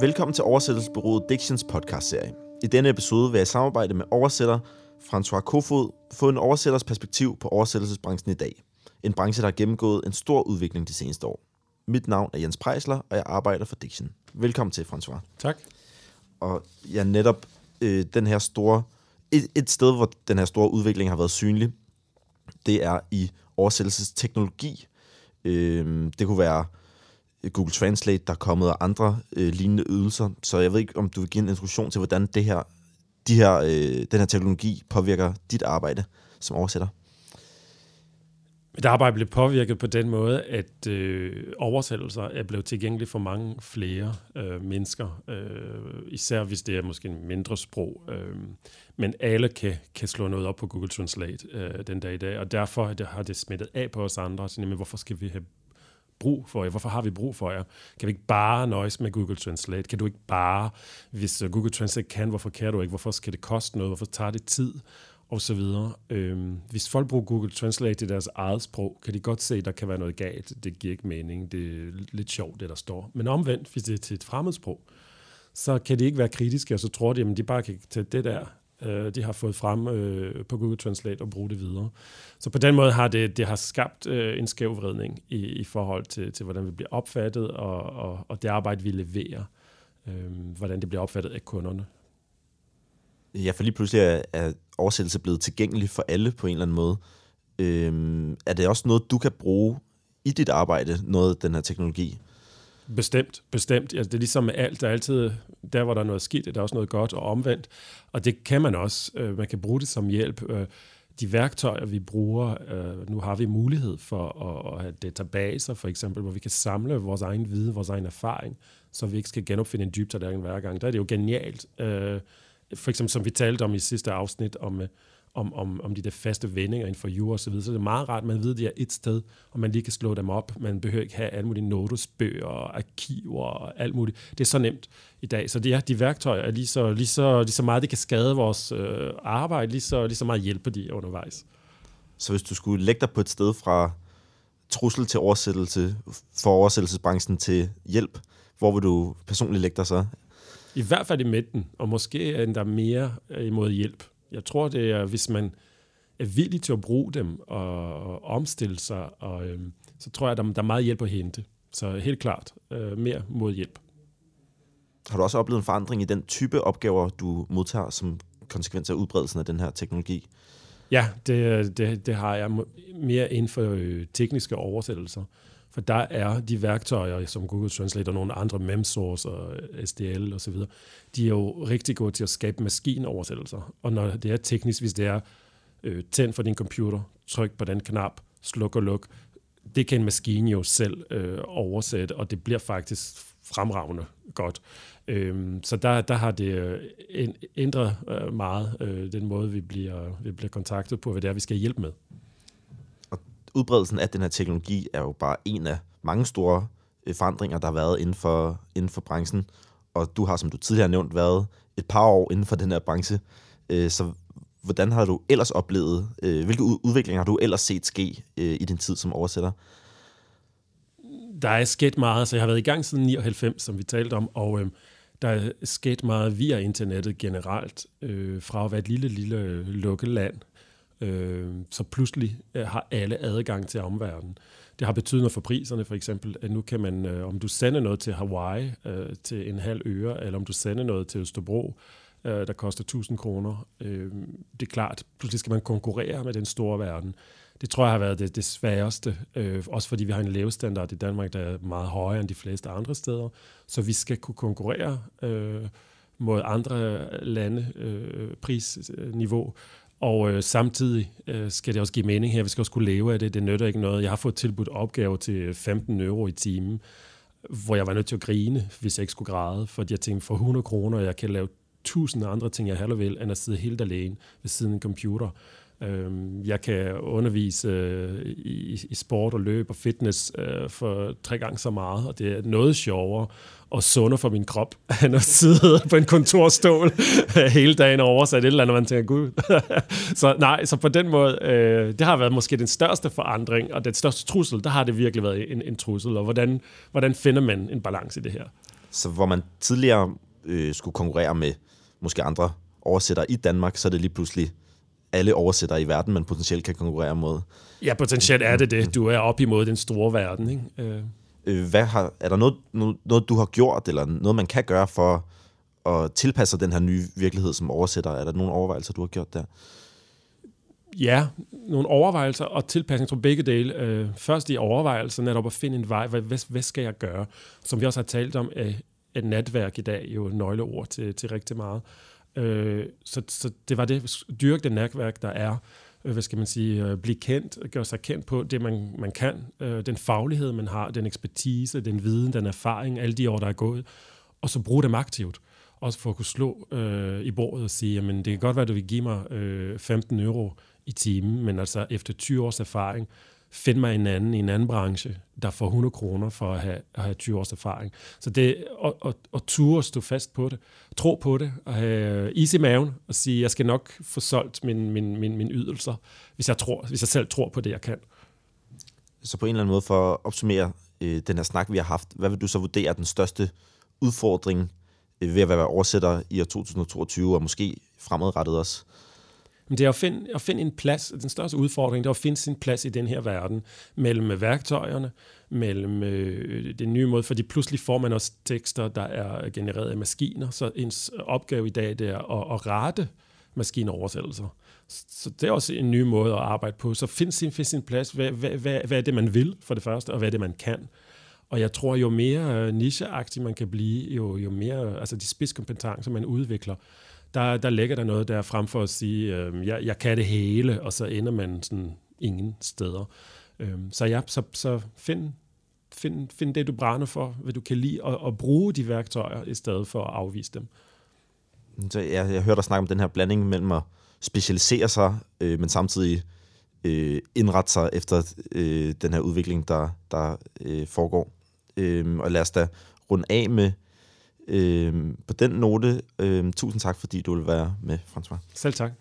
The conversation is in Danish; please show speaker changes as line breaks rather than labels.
Velkommen til oversættelsesbureauet Dictions podcast-serie. I denne episode vil jeg samarbejde med oversætter François Kofod få en oversætters perspektiv på oversættelsesbranchen i dag. En branche, der har gennemgået en stor udvikling de seneste år. Mit navn er Jens Prejsler, og jeg arbejder for Diction. Velkommen til, François.
Tak.
Og ja, netop øh, den her store... Et, et sted, hvor den her store udvikling har været synlig, det er i oversættelsesteknologi. Øh, det kunne være Google Translate, der er kommet og andre øh, lignende ydelser. Så jeg ved ikke, om du vil give en introduktion til, hvordan det her, de her, øh, den her teknologi påvirker dit arbejde som oversætter.
Mit arbejde blev påvirket på den måde, at øh, oversættelser er blevet tilgængelige for mange flere øh, mennesker, øh, især hvis det er måske en mindre sprog. Øh, men alle kan, kan slå noget op på Google Translate øh, den dag i dag, og derfor har det smittet af på os andre. Så, jamen, hvorfor skal vi have brug for jer? Hvorfor har vi brug for jer? Kan vi ikke bare nøjes med Google Translate? Kan du ikke bare, hvis øh, Google Translate kan, hvorfor kan du ikke? Hvorfor skal det koste noget? Hvorfor tager det tid? Og så videre. Øhm, hvis folk bruger Google Translate i deres eget sprog, kan de godt se, at der kan være noget galt. Det giver ikke mening. Det er lidt sjovt, det der står. Men omvendt, hvis det er til et fremmedsprog, så kan de ikke være kritiske, og så tror de, at de bare kan tage det der, øh, de har fået frem øh, på Google Translate og bruge det videre. Så på den måde har det, det har skabt øh, en skævvridning i, i forhold til, til, hvordan vi bliver opfattet, og, og, og det arbejde, vi leverer, øh, hvordan det bliver opfattet af kunderne.
Ja, for lige pludselig er, er oversættelse blevet tilgængelig for alle på en eller anden måde. Øhm, er det også noget, du kan bruge i dit arbejde, noget af den her teknologi?
Bestemt, bestemt. Altså, det er ligesom med alt. Der er altid, der hvor der er noget skidt, der er også noget godt og omvendt. Og det kan man også. Øh, man kan bruge det som hjælp. Øh, de værktøjer, vi bruger, øh, nu har vi mulighed for at, at have databaser, for eksempel, hvor vi kan samle vores egen viden, vores egen erfaring, så vi ikke skal genopfinde en dybtallerken hver gang. Der er det jo genialt. Øh, for eksempel, som vi talte om i sidste afsnit, om øh, om, om, om de der faste vendinger inden for jura og så videre. Så det er meget rart, man ved, at de er et sted, og man lige kan slå dem op. Man behøver ikke have alle mulige notesbøger og arkiver og alt muligt. Det er så nemt i dag. Så det er, de værktøjer er lige så, lige så, lige så meget, det kan skade vores øh, arbejde, lige så, lige så meget hjælper de undervejs.
Så hvis du skulle lægge dig på et sted fra trussel til oversættelse, for oversættelsesbranchen til hjælp, hvor vil du personligt lægge dig så?
I hvert fald i midten, og måske endda mere imod hjælp. Jeg tror, det er, hvis man er villig til at bruge dem og, og omstille sig, og, øhm, så tror jeg, der, der er meget hjælp at hente. Så helt klart, øh, mere mod hjælp.
Har du også oplevet en forandring i den type opgaver, du modtager som konsekvens af udbredelsen af den her teknologi?
Ja, det, det, det har jeg mere inden for øh, tekniske oversættelser. For der er de værktøjer, som Google Translate og nogle andre MemSource og SDL osv., de er jo rigtig gode til at skabe maskinoversættelser. Og når det er teknisk, hvis det er øh, tænd for din computer, tryk på den knap, sluk og luk, det kan en maskine jo selv øh, oversætte, og det bliver faktisk fremragende godt. Øhm, så der, der har det øh, ændret øh, meget, øh, den måde, vi bliver, vi bliver kontaktet på, hvad det er, vi skal hjælpe med
udbredelsen af den her teknologi er jo bare en af mange store øh, forandringer, der har været inden for, inden for branchen. Og du har, som du tidligere har nævnt, været et par år inden for den her branche. Øh, så hvordan har du ellers oplevet, øh, hvilke udviklinger har du ellers set ske i din tid som oversætter?
Der er sket meget, så jeg har været i gang siden 99, som vi talte om, og øh, der er sket meget via internettet generelt, øh, fra at være et lille, lille lukket land Øh, så pludselig øh, har alle adgang til omverdenen. Det har betydning for priserne, for eksempel, at nu kan man, øh, om du sender noget til Hawaii øh, til en halv øre, eller om du sender noget til Østerbro, øh, der koster 1000 kroner, øh, det er klart, pludselig skal man konkurrere med den store verden. Det tror jeg har været det, det sværeste, øh, også fordi vi har en levestandard i Danmark, der er meget højere end de fleste andre steder, så vi skal kunne konkurrere øh, mod andre lande øh, prisniveau, og øh, samtidig øh, skal det også give mening her. Vi skal også kunne leve af det. Det nytter ikke noget. Jeg har fået tilbudt opgave til øh, 15 euro i timen, hvor jeg var nødt til at grine, hvis jeg ikke skulle græde. Fordi jeg tænkte, for 100 kroner, jeg kan lave tusind andre ting, jeg heller vil, end at sidde helt alene ved siden af en computer. Øhm, jeg kan undervise øh, i, sport og løb og fitness øh, for tre gange så meget, og det er noget sjovere og sundere for min krop, end at sidde på en kontorstol øh, hele dagen og oversætte et eller andet, man tænker, gud. så nej, så på den måde, øh, det har været måske den største forandring, og den største trussel, der har det virkelig været en, en trussel, og hvordan, hvordan finder man en balance i det her?
Så hvor man tidligere øh, skulle konkurrere med måske andre oversættere i Danmark, så er det lige pludselig alle oversættere i verden, man potentielt kan konkurrere mod.
Ja, potentielt er det det. Du er op imod den store verden. Ikke? Øh.
Øh, hvad har, er der noget, noget, noget, du har gjort, eller noget, man kan gøre for at tilpasse den her nye virkelighed som oversætter? Er der nogle overvejelser, du har gjort der?
Ja, nogle overvejelser og tilpasning tror begge dele. Øh, først i overvejelsen netop at finde en vej. Hvad, hvad, hvad skal jeg gøre? Som vi også har talt om, er et netværk i dag jo nøgleord til, til rigtig meget. Øh, så, så det var det, dyrke det netværk, der er. Øh, hvad skal man sige, øh, blive kendt, gøre sig kendt på det, man, man kan. Øh, den faglighed, man har, den ekspertise, den viden, den erfaring, alle de år, der er gået. Og så bruge dem aktivt. Også for at kunne slå øh, i bordet og sige, jamen det kan godt være, at du vil give mig øh, 15 euro i timen, men altså efter 20 års erfaring, find mig en anden i en anden branche, der får 100 kroner for at have, at have 20 års erfaring. Så det at, at, at ture stå fast på det, tro på det, og have is i maven, og sige, jeg skal nok få solgt min, min, min, min ydelser, hvis jeg, tror, hvis jeg selv tror på det, jeg kan.
Så på en eller anden måde, for at opsummere øh, den her snak, vi har haft, hvad vil du så vurdere er den største udfordring øh, ved at være oversætter i år 2022, og måske fremadrettet også?
Men det er at finde, at finde en plads, den største udfordring, det er at finde sin plads i den her verden, mellem øh, værktøjerne, mellem øh, den nye måde, fordi pludselig får man også tekster, der er genereret af maskiner, så ens opgave i dag det er at, at rette maskinoversættelser. Så det er også en ny måde at arbejde på. Så find sin, find sin plads. Hvad, hvad, hvad, hvad er det, man vil, for det første, og hvad er det, man kan? Og jeg tror, jo mere øh, nicheagtig man kan blive, jo, jo mere, øh, altså de spidskompetencer, man udvikler, der, der ligger der noget der frem for at sige, øh, jeg, jeg kan det hele, og så ender man sådan ingen steder. Øh, så ja, så, så find, find, find det, du brænder for, hvad du kan lide, og, og bruge de værktøjer, i stedet for at afvise dem.
Så jeg, jeg hørte dig snakke om den her blanding mellem at specialisere sig, øh, men samtidig øh, indrette sig efter øh, den her udvikling, der, der øh, foregår. Øh, og lad os da runde af med Øh, på den note, øh, tusind tak, fordi du vil være med, François.
Selv tak.